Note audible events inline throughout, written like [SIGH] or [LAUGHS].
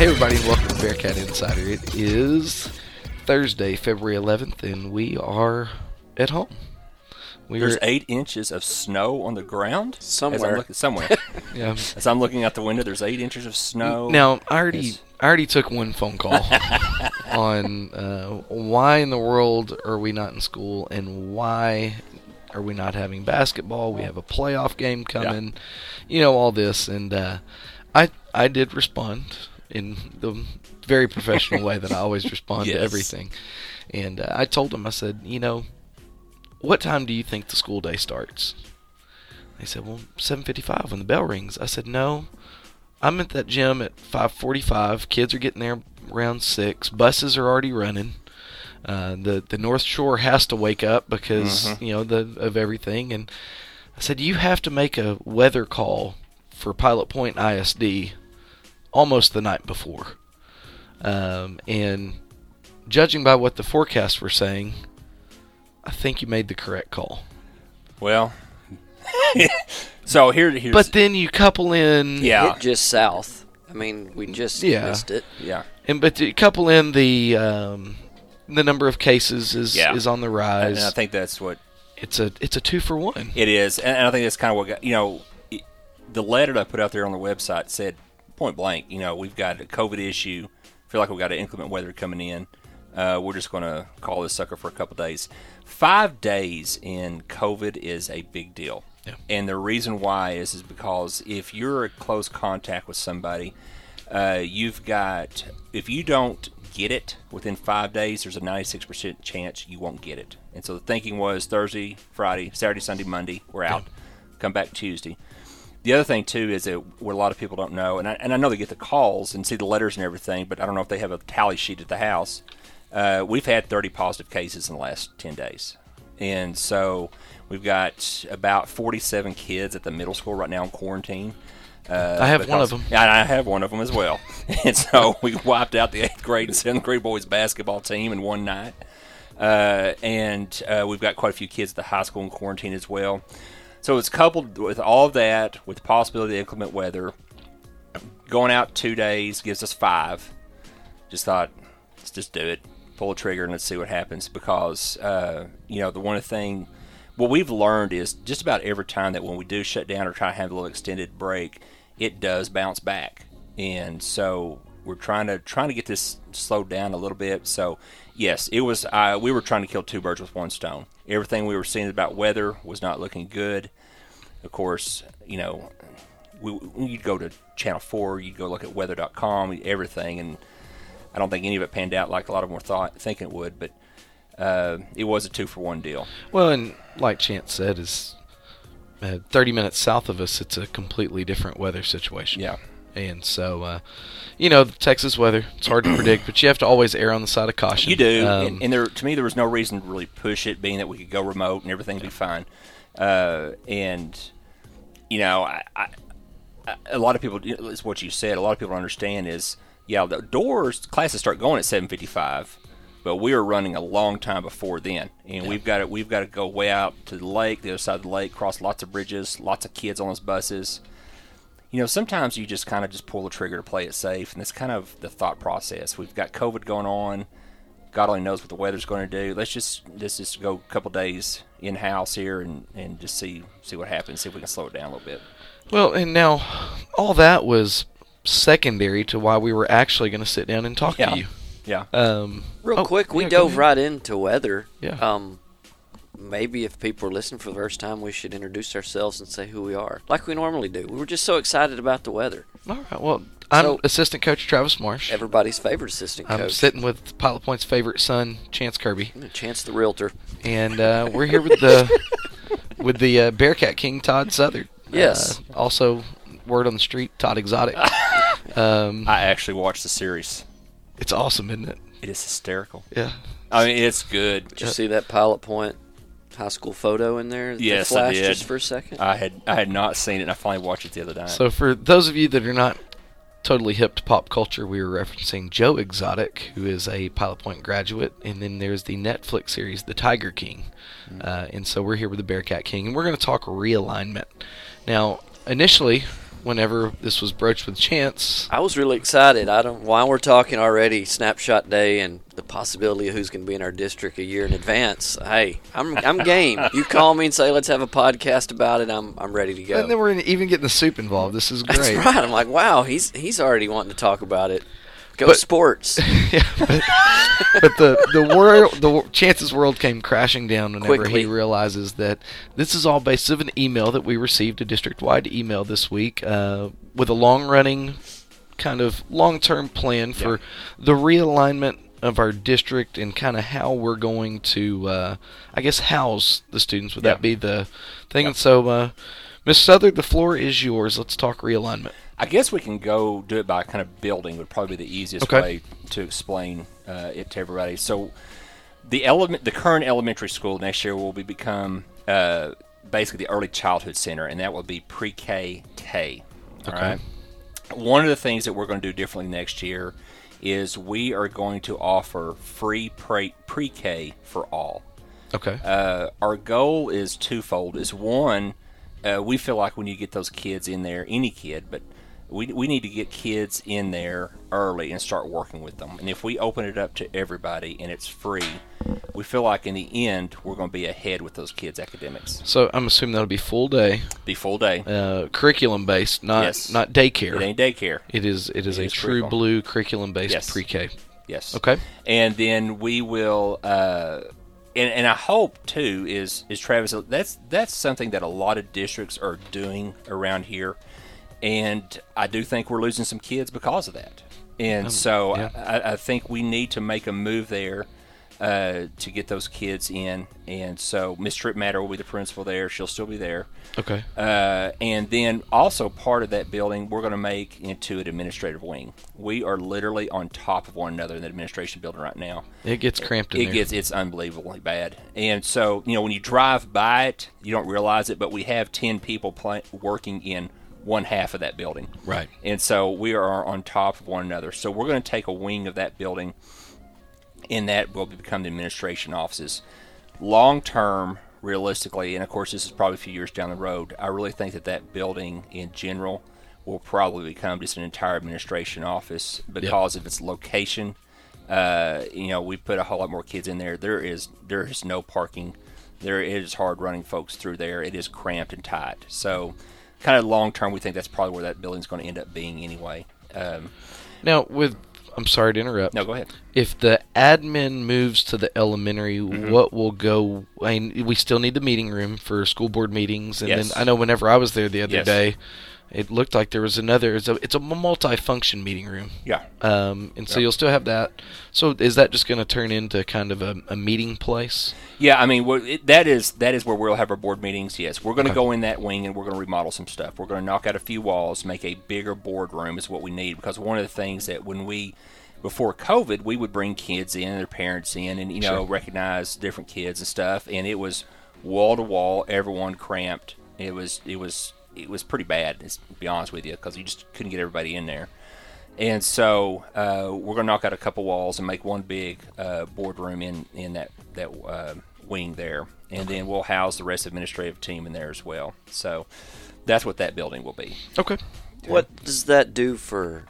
Hey, everybody, and welcome to Bearcat Insider. It is Thursday, February 11th, and we are at home. We There's are, eight inches of snow on the ground As I'm Somewhere. looking, somewhere. [LAUGHS] yeah. [LAUGHS] As I'm looking out the window, there's eight inches of snow. Now, I already, Yes. I already took one phone call [LAUGHS] on uh, why in the world are we not in school, and why are we not having basketball? We have a playoff game coming, you know, all this, and uh, I, I did respond in the very professional way that I always respond to [LAUGHS] everything, and uh, I told him, I said, you know, what time do you think the school day starts? They said, well, 7:55 when the bell rings. I said, no. I'm at that gym at 5:45. Kids are getting there around six. Buses are already running. Uh, the the North Shore has to wake up because Mhm. you know the of everything. And I said you have to make a weather call for Pilot Point ISD almost the night before. Um, and judging by what the forecasts were saying, I think you made the correct call. Well, [LAUGHS] so here, here's But then you couple in yeah, Hit just south. I mean, we just Yeah. missed it. yeah. And but to couple in the um, the number of cases is Yeah. is on the rise. And. I think that's what it's a it's a two for one. it is, and and I think that's kind of what got, you know. The letter that I put out there on the website said point blank, you know, we've got a COVID issue. Feel like we've got an inclement weather coming in. Uh, we're just going to call this sucker for a couple days. Five days in COVID is a big deal. Yeah. And the reason why is is because if you're in close contact with somebody, uh, you've got if you don't get it within five days, there's a 96% chance you won't get it. And so the thinking was Thursday, Friday, Saturday, Sunday, Monday, we're out. Come back Tuesday. The other thing too is that what a lot of people don't know, and I, and I know they get the calls and see the letters and everything, but I don't know if they have a tally sheet at the house. Uh, we've had 30 positive cases in the last 10 days, and so we've got about 47 kids at the middle school right now in quarantine. Uh, I have one of them. Yeah, I have one of them as well. [LAUGHS] and so we wiped out the eighth grade and seventh grade boys basketball team in one night. Uh, and uh, we've got quite a few kids at the high school in quarantine as well. So it's coupled with all that, with the possibility of inclement weather. Going out two days gives us five. Just thought, let's just do it. Pull the trigger and let's see what happens. Because, uh, you know, the one thing, what we've learned is just about every time that when we do shut down or try to have a little extended break, it does bounce back. And so we're trying to trying to get this slowed down a little bit. So yes, it was. Uh, we were trying to kill two birds with one stone. Everything we were seeing about weather was not looking good. Of course, you know, we, you'd go to Channel Four, you'd go look at weather.com, everything, and I don't think any of it panned out like a lot of them were thought thinking it would. But uh, it was a two for one deal. Well, and like Chance said, is uh, 30 minutes south of us, it's a completely different weather situation. Yeah. And so, uh, you know, the Texas weather, it's hard to predict, but you have to always err on the side of caution. You do, Um, and, and there to me there was no reason to really push it, being that we could go remote and everything would be fine. Uh, and you know, I, I, a lot of people, it's what you said. A lot of people understand is yeah, the doors classes start going at seven fifty five, but we were running a long time before then, and we've got to we've got to go way out to the lake, the other side of the lake, cross lots of bridges, lots of kids on those buses you know, sometimes you just kind of just pull the trigger to play it safe, and that's kind of the thought process. We've got COVID going on. God only knows what the weather's going to do. Let's just let's just go a couple days in house here and, and just see see what happens. See if we can slow it down a little bit. Well, and now all that was secondary to why we were actually going to sit down and talk Yeah. to you. Yeah. Um, Real oh, quick, we yeah, dove right into weather. Yeah. Um, maybe if people are listening for the first time, we should introduce ourselves and say who we are, like we normally do. We were just so excited about the weather. All right. Well, I'm So- assistant coach Travis Marsh. Everybody's favorite assistant I'm coach, sitting with Pilot Point's favorite son, Chance Kirby, Chance the realtor. and uh, we're here with the [LAUGHS] with the uh, Bearcat King Todd Southard. Yes. Uh, also, word on the street, Todd Exotic. [LAUGHS] um, I actually watched the series. it's awesome, isn't it? It is hysterical. Yeah. I mean, it's good. Did you see that Pilot Point high school photo in there? that Yes, I flashed did. just for a second. I had I had not seen it, and I finally watched it the other night. So for those of you that are not totally hip to pop culture, we were referencing Joe Exotic, who is a Pilot Point graduate, and then there's the Netflix series The Tiger King. Uh, and so we're here with the Bearcat King, and we're going to talk realignment. Now, initially, whenever this was broached with Chance. I was really excited. I don't. While we're talking already, snapshot day and the possibility of who's going to be in our district a year in advance. Hey, I'm I'm game. You call me and say let's have a podcast about it. I'm I'm ready to go. And then we're even getting the soup involved. This is great. That's right. I'm like, wow, he's he's already wanting to talk about it. Go But- sports. [LAUGHS] yeah, but, but the the world the chances world came crashing down whenever Quickly. he realizes that this is all based of an email that we received a district wide email this week uh, with a long running kind of long term plan for the realignment of our district and kind of how we're going to uh, I guess house the students. Would Yeah. that be the thing? And so, uh, Miss Southard, the floor is yours. Let's talk realignment. I guess we can go do it by kind of building would probably be the easiest Okay. way to explain uh, it to everybody. So the element, the current elementary school next year will be become uh, basically the early childhood center, and that will be pre-K K. All Okay. right. One of the things that we're going to do differently next year is we are going to offer free pre- pre-K for all. Okay. Uh, our goal is twofold. Is one, uh, we feel like when you get those kids in there, any kid, but we, we need to get kids in there early and start working with them. And if we open it up to everybody and it's free, we feel like in the end we're going to be ahead with those kids' academics. so I'm assuming that'll be full day. Be full day. uh, curriculum based, not Yes. not daycare. It ain't daycare. It is it is It a is true curriculum. blue curriculum based Yes. pre-K. Yes. Okay. and then we will uh, and, and I hope too is is Travis that's that's something that a lot of districts are doing around here and I do think we're losing some kids because of that and so yeah. I, I think we need to make a move there uh, to get those kids in and so Miss Trip Matter will be the principal there she'll still be there Okay. uh, and then also part of that building we're going to make into an administrative wing. We are literally on top of one another in the administration building right now. It gets cramped in It there. gets it's unbelievably bad. And so you know when you drive by it, you don't realize it, but we have ten people play, working in one half of that building. Right. And so we are on top of one another. So we're going to take a wing of that building, and that will become the administration offices. Long term, realistically, and of course this is probably a few years down the road, I really think that that building in general will probably become just an entire administration office because of its location. Uh, you know, we put a whole lot more kids in there. There is there is no parking. There is hard running folks through there. It is cramped and tight. So, kind of long term, we think that's probably where that building's going to end up being anyway. Um, Now, with I'm sorry to interrupt. no, go ahead. If the admin moves to the elementary, Mm-hmm. what will go? I mean, we still need the meeting room for school board meetings, and Yes. then I know whenever I was there the other Yes. day, it looked like there was another. It's a it's a multi-function meeting room. Yeah. Um, and so Yeah. you'll still have that. So is that just going to turn into kind of a, a meeting place? Yeah, I mean, it, that is that is where we'll have our board meetings. Yes, we're going to Okay. go in that wing and we're going to remodel some stuff. We're going to knock out a few walls, make a bigger board room is what we need because one of the things that when we before COVID, we would bring kids in, their parents in, and you know Sure. recognize different kids and stuff, and it was wall to wall, everyone cramped. It was it was it was pretty bad. To be honest with you, because you just couldn't get everybody in there. And so uh, we're going to knock out a couple walls and make one big uh, boardroom in in that that uh, wing there, and then we'll house the rest of the administrative team in there as well. So that's what that building will be. Okay. What does that do for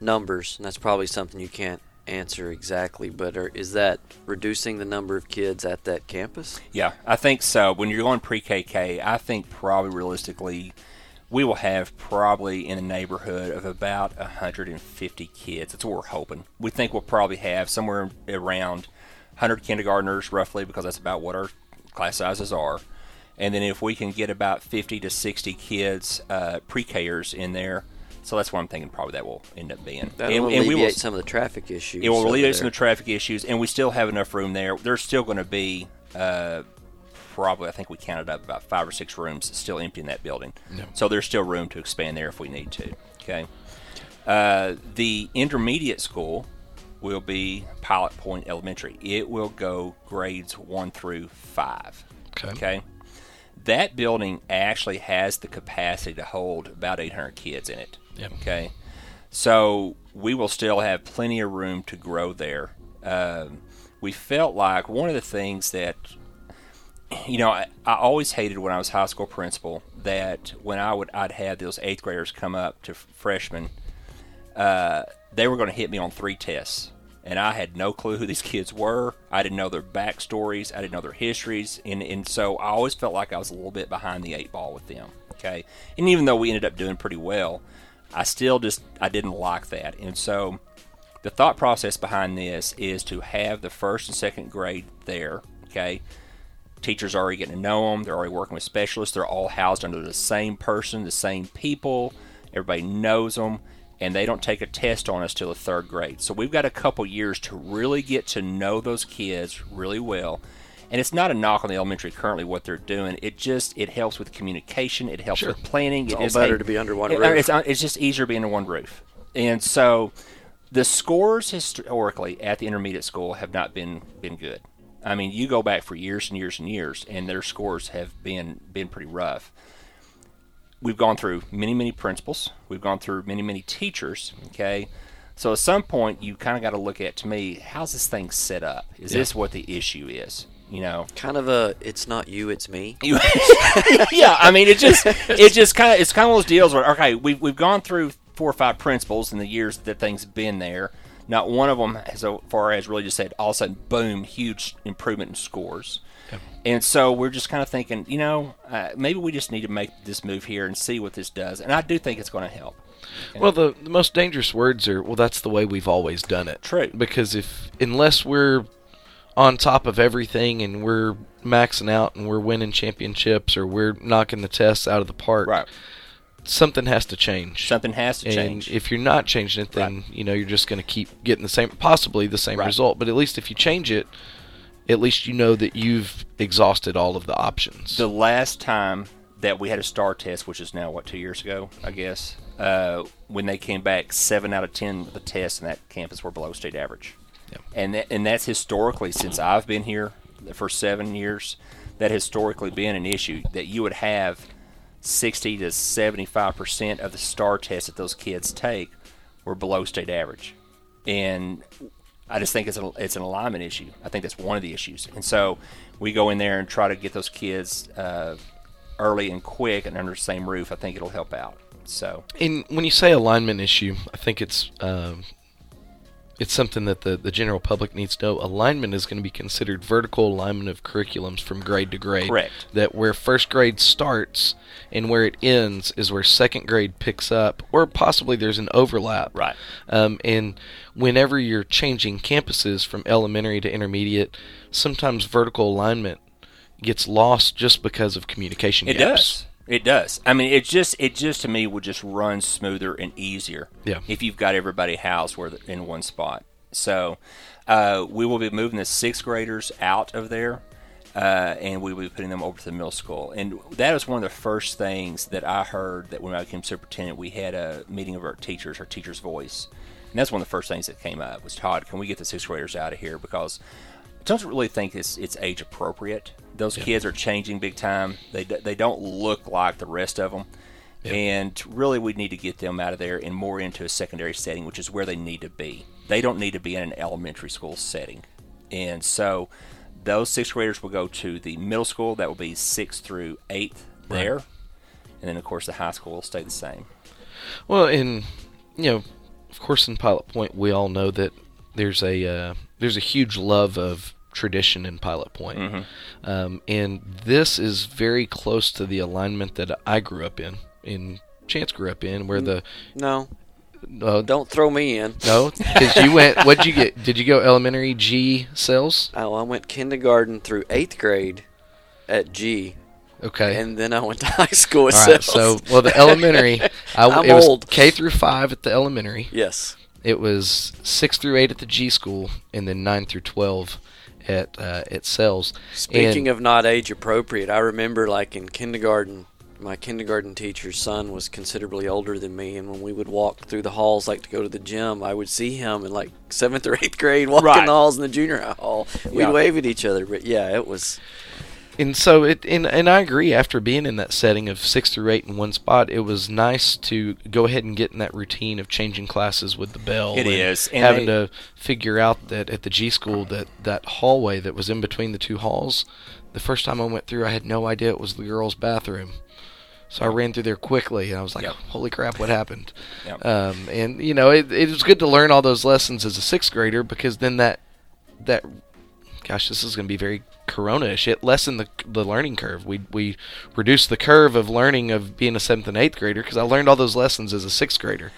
numbers? And that's probably something you can't answer exactly, but are, is that reducing the number of kids at that campus? Yeah, I think so. When you're going pre-KK, I think probably realistically, we will have probably in the neighborhood of about 150 kids. That's what we're hoping. We think we'll probably have somewhere around 100 kindergartners, roughly, because that's about what our class sizes are. And then if we can get about 50 to 60 kids, uh, pre-Kers in there, so that's what I'm thinking. Probably that will end up being. That'll and, and we will some of the traffic issues. it will over alleviate some of the traffic issues, and we still have enough room there. There's still going to be uh, probably, I think we counted up about five or six rooms still empty in that building. So there's still room to expand there if we need to. Okay. Uh, the intermediate school will be Pilot Point Elementary. It will go grades one through five. Okay. Okay. That building actually has the capacity to hold about 800 kids in it. Yep. Okay. So we will still have plenty of room to grow there. Um, we felt like one of the things that you know, I, I always hated when I was high school principal that when I would I'd have those eighth graders come up to freshmen, uh, they were going to hit me on three tests, and I had no clue who these [LAUGHS] kids were. I didn't know their backstories. I didn't know their histories, and and so I always felt like I was a little bit behind the eight ball with them. Okay, and even though we ended up doing pretty well, I still just I didn't like that, and so the thought process behind this is to have the first and second grade there. Okay, teachers are already getting to know them. They're already working with specialists. They're all housed under the same person, the same people. Everybody knows them, and they don't take a test on us till the third grade. So we've got a couple years to really get to know those kids really well. And it's not a knock on the elementary currently what they're doing. It just it helps with communication. It helps Sure. with planning. It's it all is better to be under one it- roof. It's, uh, it's just easier being under one roof. And so the scores historically at the intermediate school have not been been good. I mean, you go back for years and years and years, and their scores have been been pretty rough. We've gone through many many principals. We've gone through many many teachers. Okay, so at some point you kind of got to look at to me, how's this thing set up? Is this what the issue is? You know, Kind of a, it's not you, it's me. [LAUGHS] [LAUGHS] yeah, I mean, it just it just kind of it's kind of those deals where okay, we've we've gone through four or five principles in the years that things have been there. Not one of them has so far as really just said all of a sudden boom, huge improvement in scores. And so we're just kind of thinking, you know, uh, maybe we just need to make this move here and see what this does. And I do think it's going to help. Well, the, the most dangerous words are, well, that's the way we've always done it. True. Because if, unless we're on top of everything and we're maxing out and we're winning championships or we're knocking the tests out of the park, Right. something has to change. Something has to and change. if you're not changing it, then you know you're just going to keep getting the same, possibly the same Right. result. But at least if you change it, at least you know that you've exhausted all of the options. the last time that we had a STAAR test, which is now what two years ago, I guess, uh, when they came back, seven out of ten of the tests in that campus were below state average, And that, and that's historically since I've been here for seven years, that historically been an issue that you would have sixty to seventy five percent of the STAAR tests that those kids take were below state average, and I just think it's a, it's an alignment issue. I think that's one of the issues, and so we go in there and try to get those kids uh, early and quick and under the same roof. I think it'll help out. So And when you say alignment issue, I think it's um, it's something that the, the general public needs to know. Alignment is going to be considered vertical alignment of curriculums from grade to grade. Correct. That where first grade starts and where it ends is where second grade picks up, or possibly there's an overlap. Right. Um, and whenever you're changing campuses from elementary to intermediate, sometimes vertical alignment gets lost just because of communication it gaps. does. It does. I mean, it just it just to me would just run smoother and easier. Yeah. If you've got everybody housed where in one spot. So uh, we will be moving the sixth graders out of there. Uh, and we will be putting them over to the middle school. And that was one of the first things that I heard that when I became superintendent, we had a meeting of our teachers, our teacher's voice. And that's one of the first things that came up was Todd, can we get the sixth graders out of here? Because I don't really think it's it's age appropriate. Those kids are changing big time. They they don't look like the rest of them, and really we need to get them out of there and more into a secondary setting, which is where they need to be. They don't need to be in an elementary school setting, and so those sixth graders will go to the middle school. That will be sixth through eighth there, and then of course the high school will stay the same. Well, and you know, of course, in Pilot Point, we all know that there's a uh, there's a huge love of tradition in Pilot Point. Um, and this is very close to the alignment that I grew up in, in Chance grew up in, where the No, uh, don't throw me in. no, because you went. What'd you get? Did you go elementary G cells? Oh, I went kindergarten through eighth grade at G, Okay. and then I went to [LAUGHS] high school at all right. So, well, the elementary, I, [LAUGHS] I'm it was old. K through five at the elementary. yes, It was six through eight at the G school, and then nine through twelve at uh, at Cells. Speaking and, of not age appropriate, I remember like in kindergarten, my kindergarten teacher's son was considerably older than me, and when we would walk through the halls, like to go to the gym, I would see him in like seventh or eighth grade walking Right. the halls in the junior high hall. We'd Yeah. wave at each other, but yeah, it was. And so it and, and I agree. After being in that setting of six through eight in one spot, it was nice to go ahead and get in that routine of changing classes with the bell. It and is, and having they- to figure out that at the G school that that hallway that was in between the two halls, the first time I went through, I had no idea it was the girls' bathroom. So I ran through there quickly, and I was like, Yep. "Holy crap, what happened?" Yep. Um, and you know, it, it was good to learn all those lessons as a sixth grader because then that that gosh, this is going to be very corona-ish. It lessened the the learning curve. We we reduced the curve of learning of being a seventh and eighth grader because I learned all those lessons as a sixth grader.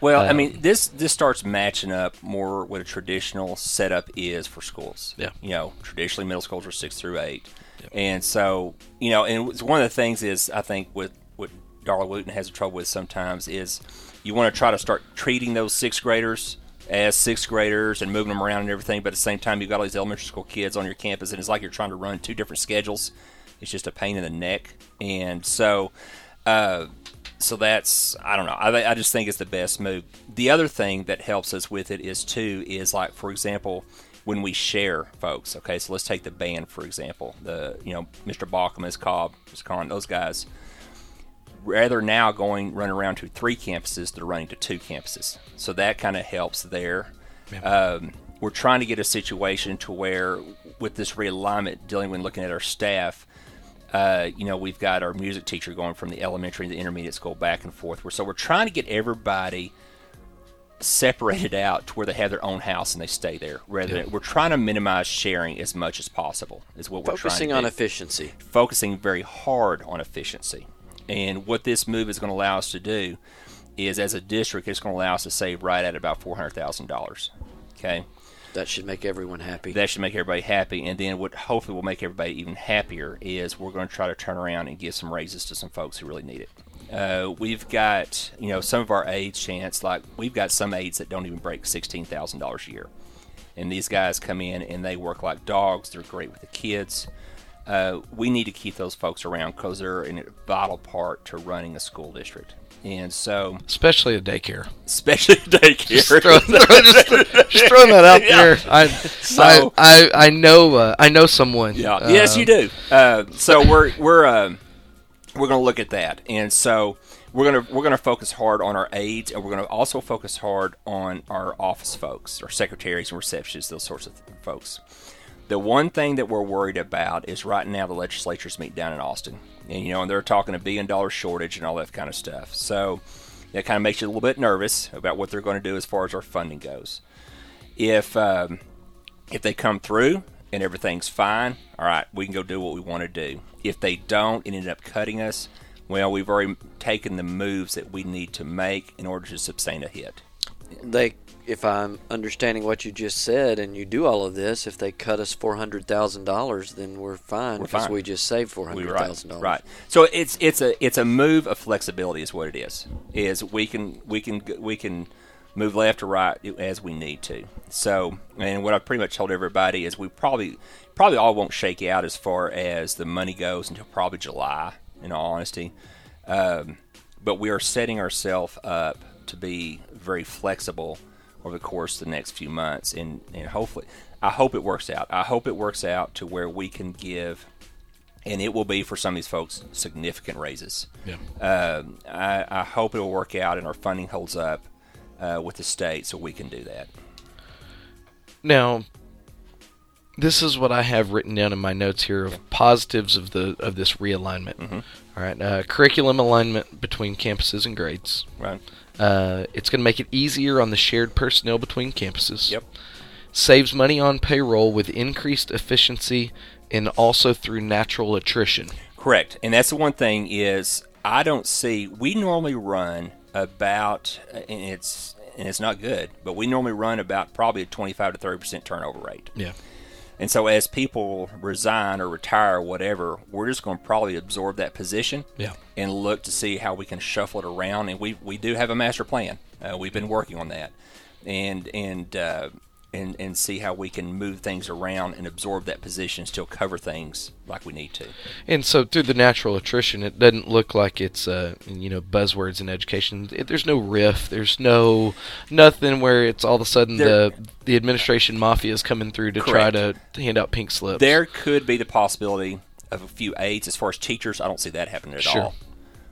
Well, I Um, mean, this this starts matching up more what a traditional setup is for schools. Yeah. You know, traditionally middle schools are six through eight, and so you know, and it's one of the things is I think with what Darla Wooten has trouble with sometimes is you want to try to start treating those sixth graders as sixth graders and moving them around and everything, but at the same time you've got all these elementary school kids on your campus, and it's like you're trying to run two different schedules. It's just a pain in the neck, and so. Uh, so that's I don't know. I, I just think it's the best move. The other thing that helps us with it is too is like for example when we share folks. Okay, so let's take the band for example. The you know Mr. Bachman. Cobb. Con, those guys. Rather now going run around to three campuses, they're running to two campuses. So that kind of helps there. Um, we're trying to get a situation to where with this realignment, dealing with looking at our staff, uh, you know, we've got our music teacher going from the elementary to the intermediate school back and forth. So we're trying to get everybody separated out to where they have their own house and they stay there. Rather than we're trying to minimize sharing as much as possible. Is what we're Focusing on do. efficiency. focusing very hard on efficiency. And what this move is going to allow us to do is, as a district, it's going to allow us to save right at about four hundred thousand dollars. Okay, That should make everyone happy. that should make everybody happy. And then what hopefully will make everybody even happier is we're going to try to turn around and give some raises to some folks who really need it. Uh, we've got, you know, some of our aides, chance like we've got some aides that don't even break sixteen thousand dollars a year, and these guys come in and they work like dogs. They're great with the kids. Uh, we need to keep those folks around because they're a vital part to running a school district. And so, especially a daycare. especially a daycare. Throw- throw- just, [LAUGHS] just throwing that out [LAUGHS] Yeah. there. I, So- I, I, I know, uh, I know someone. Yeah. uh, yes, you do. Uh, so we're we're um we're going to look at that, and so we're going to we're going to focus hard on our aides, and we're going to also focus hard on our office folks, our secretaries and receptionists, those sorts of th- folks. The one thing that we're worried about is right now the legislature's meet down in Austin, and you know, and they're talking a billion dollar shortage and all that kind of stuff. So that kind of makes you a little bit nervous about what they're going to do as far as our funding goes. If um, if they come through and everything's fine, all right, we can go do what we want to do. If they don't and end up cutting us, well, we've already taken the moves that we need to make in order to sustain a hit. They, if I'm understanding what you just said, and you do all of this, if they cut us four hundred thousand dollars, then we're fine because we just saved four hundred thousand right, dollars. right. So it's it's a it's a move of flexibility is what it is. Is we can we can we can move left or right as we need to. So and what I've pretty much told everybody is we probably probably all won't shake out as far as the money goes until probably July. In all honesty, um, but we are setting ourselves up to be very flexible over the course of the next few months, and and hopefully. I hope it works out. I hope it works out to where we can give and it will be for some of these folks significant raises. Yeah. Um I, I hope it will work out and our funding holds up uh, with the state so we can do that. Now, this is what I have written down in my notes here of positives of the of this realignment. Mm-hmm. All right, uh, curriculum alignment between campuses and grades. Right? Uh, it's going to make it easier on the shared personnel between campuses. Yep. Saves money on payroll with increased efficiency and also through natural attrition. Correct. And that's the one thing is I don't see we normally run about and it's and it's not good, but we normally run about probably a 25 to 30% turnover rate. Yeah. And so as people resign or retire or whatever, we're just going to probably absorb that position Yeah. and look to see how we can shuffle it around. And we, we do have a master plan. Uh, we've been working on that, and and uh, and and see how we can move things around and absorb that position, still cover things like we need to. And so through the natural attrition, it doesn't look like it's uh, you know buzzwords in education. There's no RIF. There's no nothing where it's all of a sudden There- the the administration mafia is coming through to try to hand out pink slips. There could be the possibility of a few aides as far as teachers. I don't see that happening at Sure. all.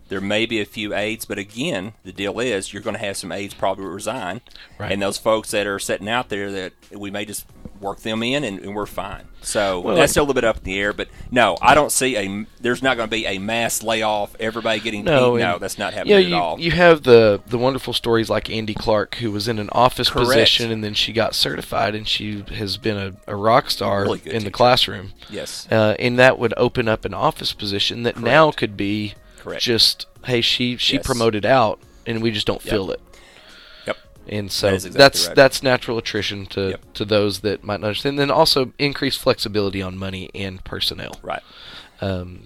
There may be a few aides, but again, the deal is you're going to have some aides probably resign, Right. and those folks that are sitting out there that we may just work them in, and, and we're fine. So Well, that's still a little bit up in the air. But no, I don't see a. There's not going to be a mass layoff. Everybody getting No, paid. no, that's not happening Yeah, at you, all. you have the the wonderful stories like Andy Clark, who was in an office Correct. position and then she got certified and she has been a, a rock star Really in good the classroom. yes, Uh, and that would open up an office position that now could be Correct. just hey she she Yes. promoted out and we just don't Yep. feel it. Yep. And so That exactly that's right. that's natural attrition to Yep. to those that might not understand. then also increased flexibility on money and personnel. right. Um,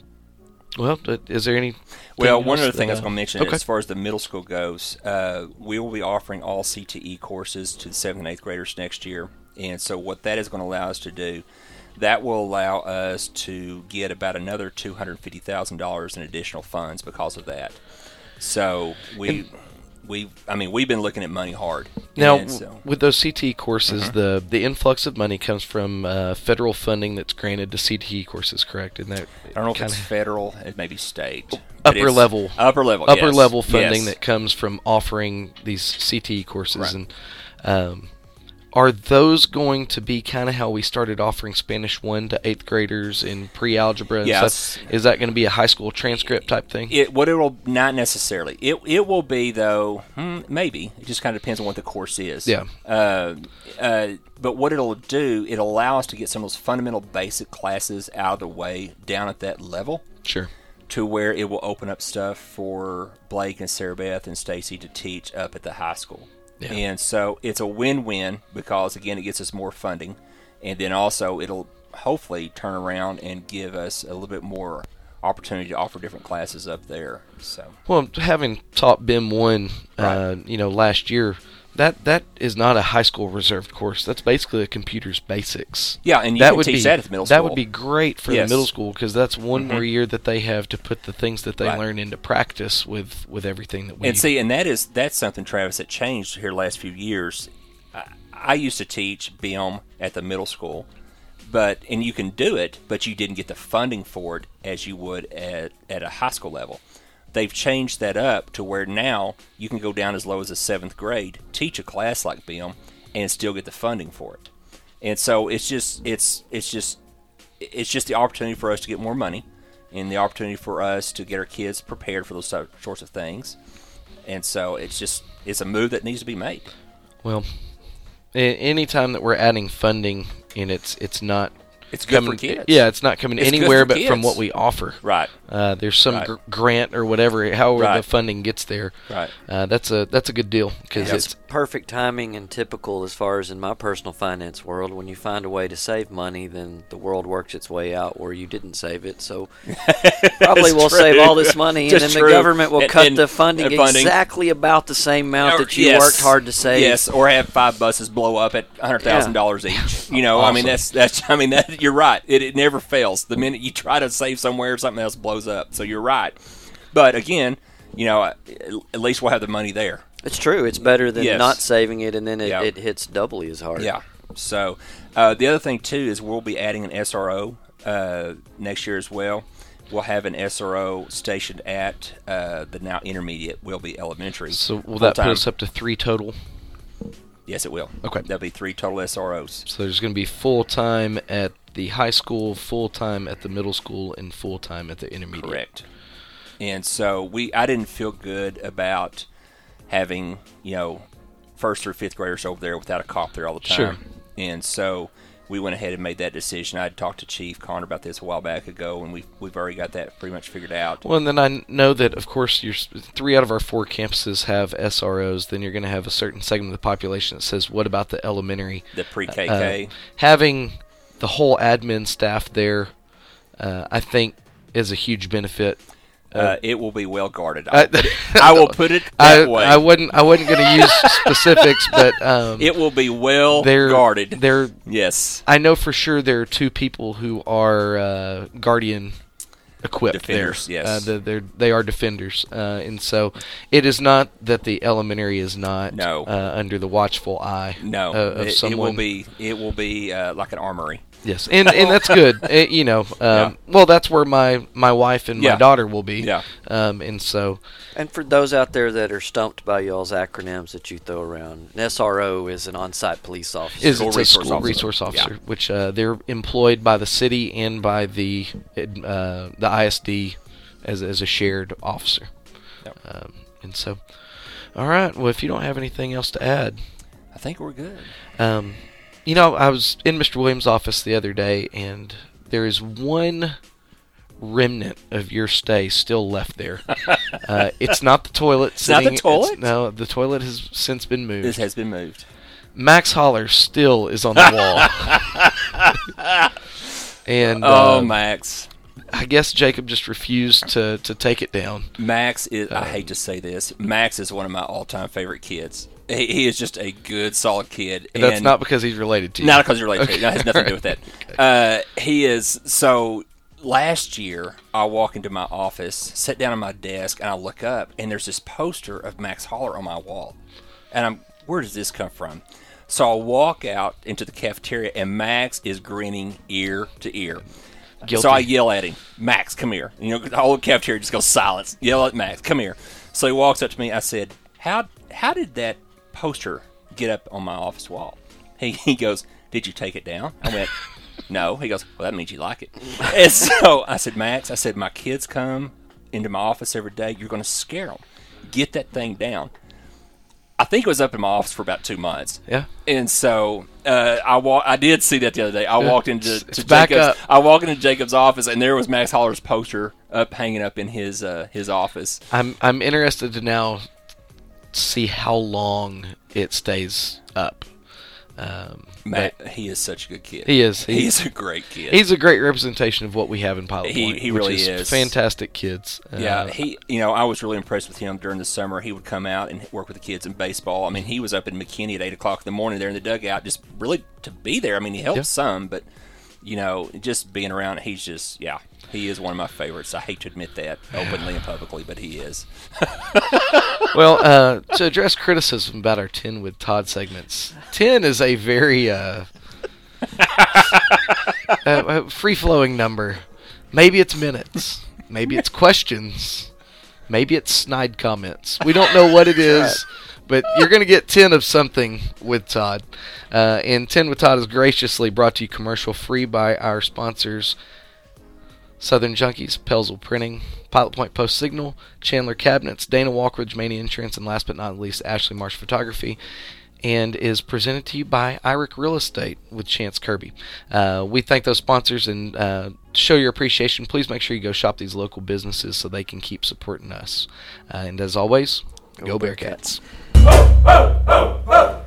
well, is there any? Well, one other thing I was uh, going to mention, okay. as far as the middle school goes, uh, we will be offering all CTE courses to the seventh and eighth graders next year. And so, what that is going to allow us to do, that will allow us to get about another two hundred fifty thousand dollars in additional funds because of that. So we, we, I mean, we've been looking at money hard. Now, so- with those CTE courses, Mm-hmm. the the influx of money comes from uh, federal funding that's granted to CTE courses, correct? And that I don't know if it's federal, it may be state. upper level, upper level, upper yes, level funding yes. that comes from offering these CTE courses, Right. and um, are those going to be kind of how we started offering Spanish one to eighth graders in pre-algebra? And Yes. stuff? Is that going to be a high school transcript type thing? It what it will not necessarily. It it will be though. Hmm, maybe it just kind of depends on what the course is. Yeah. Uh, uh, but what it'll do, it'll allow us to get some of those fundamental basic classes out of the way down at that level, Sure. to where it will open up stuff for Blake and Sarah Beth and Stacy to teach up at the high school. Yeah. And so it's a win-win because again, it gets us more funding, and then also it'll hopefully turn around and give us a little bit more opportunity to offer different classes up there. So Well, having taught BIM one, uh, you know, last year, that that is not a high school reserved course. That's basically a computer's basics. yeah, and you that can would teach be that at the middle school. that would be great for Yes. the middle school because that's one Mhm. more year that they have to put the things that they Right. learn into practice with with everything that we. And see, and that is that's something Travis that changed here last few years. I, I used to teach BIM at the middle school, but and you can do it, but you didn't get the funding for it as you would at at a high school level. They've changed that up to where now you can go down as low as a seventh grade, teach a class like BIM, and still get the funding for it. And so it's just it's it's just it's just the opportunity for us to get more money, and the opportunity for us to get our kids prepared for those sorts of things. And so it's just it's a move that needs to be made. well, anytime that we're adding funding and it's it's not It's good coming, for kids. yeah, it's not coming It's anywhere for but from what we offer. Right. Uh, there's some Right. gr- grant or whatever, however the funding gets there. Right. Uh, that's a that's a good deal because It's it's perfect timing and typical as far as in my personal finance world. When you find a way to save money, then the world works its way out where you didn't save it. So [LAUGHS] probably we'll true. save all this money, and then true. the government will And- cut and- the funding, funding. exactly about the same amount Or- that you yes. worked hard to save. Yes, or have five buses blow up at hundred thousand dollars each. You [LAUGHS] know, I mean that's that's I mean that you're right. It, it never fails. The minute you try to save somewhere, something else blows up. So you're right. But again, you know, at at least we'll have the money there. It's true. It's better than Yes. not saving it, and then it, Yeah. it hits doubly as hard. Yeah. So uh, the other thing too is we'll be adding an SRO uh, next year as well. We'll have an SRO stationed at uh, the now intermediate will be elementary. so will that put us up to three total? Yes, it will. Okay. There'll be three total SROs. So there's going to be full time at the high school, full time at the middle school, and full time at the intermediate. Correct. And so we, I didn't feel good about having you know first through fifth graders over there without a cop there all the time. Sure. And so we went ahead and made that decision. I had talked to Chief Connor about this a while back ago, and we've we've already got that pretty much figured out. Well, and then I know that, of course, your three out of our four campuses have SROs. Then you're going to have a certain segment of the population that says, "What about the elementary?" The pre-KK. Uh, having the whole admin staff there, uh, I think, is a huge benefit. Uh, it will be well guarded. I- it- I will put it [LAUGHS] I, that way. I wouldn't. I wasn't going to use specifics, but um, it will be well they're guarded. They're. yes. I know for sure there are two people who are uh, guardian equipped Defenders, there. yes. Uh, they're, they're they are defenders, uh, and so it is not that the elementary is not No. uh, under the watchful eye. No, uh, of it, it will be. It will be uh, like an armory. Yes, and and that's good. [LAUGHS] Eh, you know, um, Yeah. well, that's where my my wife and Yeah. my daughter will be. Yeah. Um, and so And for those out there that are stumped by y'all's acronyms that you throw around, an SRO is an on-site police officer. is School it's a resource school officer. resource Yeah. officer, which uh, they're employed by the city and by the uh, the ISD as as a shared officer. Yep. Um, and so, all right. Well, if you don't have anything else to add, I think we're good. um, you know, I was in Mr. Williams' office the other day, and there is one remnant of your stay still left there. [LAUGHS] uh, it's not the toilet. It's not the sitting- toilet? no, the toilet has since been moved. This has been moved. Max Holler still is on the wall. [LAUGHS] and Oh, uh, Max. I guess Jacob just refused to, to take it down. Max is. Uh, I hate to say this. Max is one of my all-time favorite kids. He, he is just a good, solid kid. And that's and- not because he's related to you. Not because you're related to it. That has nothing to do with that. [LAUGHS] Uh, he is so. Last year, I walk into my office, sit down at my desk, and I look up, and there's this poster of Max Holler on my wall. And I'm, where does this come from? So I walk out into the cafeteria, and Max is grinning ear to ear. Guilty. So I yell at him, Max, come here. You know, the whole cafeteria just goes silence. Yell at Max, come here. So he walks up to me. I said, "How how did that poster get up on my office wall?" He [LAUGHS] he goes, "Did you take it down?" I went, [LAUGHS] "No." He goes, "Well, that means you like it." [LAUGHS] And so I said, "Max, I said my kids come into my office every day. You're going to scare them. Get that thing down." I think it was up in my office for about two months. Yeah. And so uh, I wa- I did see that the other day. I walked into it's back Jacob's. up. I walked into Jacob's office, and there was Max Holler's poster up, hanging up in his uh, his office. I'm I'm interested to now see how long it stays up. Um, Matt, but he is such a good kid. he is He he, is a great kid. he's a great representation of what we have in Pilot He- Point. he really is, is. fantastic kids. yeah, Uh, he. You know, I was really impressed with him during the summer. He would come out and work with the kids in baseball. I mean, he was up in McKinney at eight o'clock in the morning there in the dugout, just really to be there. I mean, he helped Yeah. some, but you know, just being around, he's just yeah, he is one of my favorites. I hate to admit that openly and publicly, but he is. [LAUGHS] well, uh, to address criticism about our 10 with Todd segments, 10 is a very uh, [LAUGHS] uh, free flowing number. Maybe it's minutes. Maybe it's questions. Maybe it's snide comments. We don't know what it is, but you're going to get 10 of something with Todd. Uh, and 10 with Todd is graciously brought to you commercial free by our sponsors. Southern Junkies, Pelsel Printing, Pilot Point Post Signal, Chandler Cabinets, Dana Walkridge Mania Insurance, and last but not least, Ashley Marsh Photography. And is presented to you by Iric Real Estate with Chance Kirby. Uh, we thank those sponsors and uh, show your appreciation. Please make sure you go shop these local businesses so they can keep supporting us. Uh, and as always, go, Bearcats. Bearcats.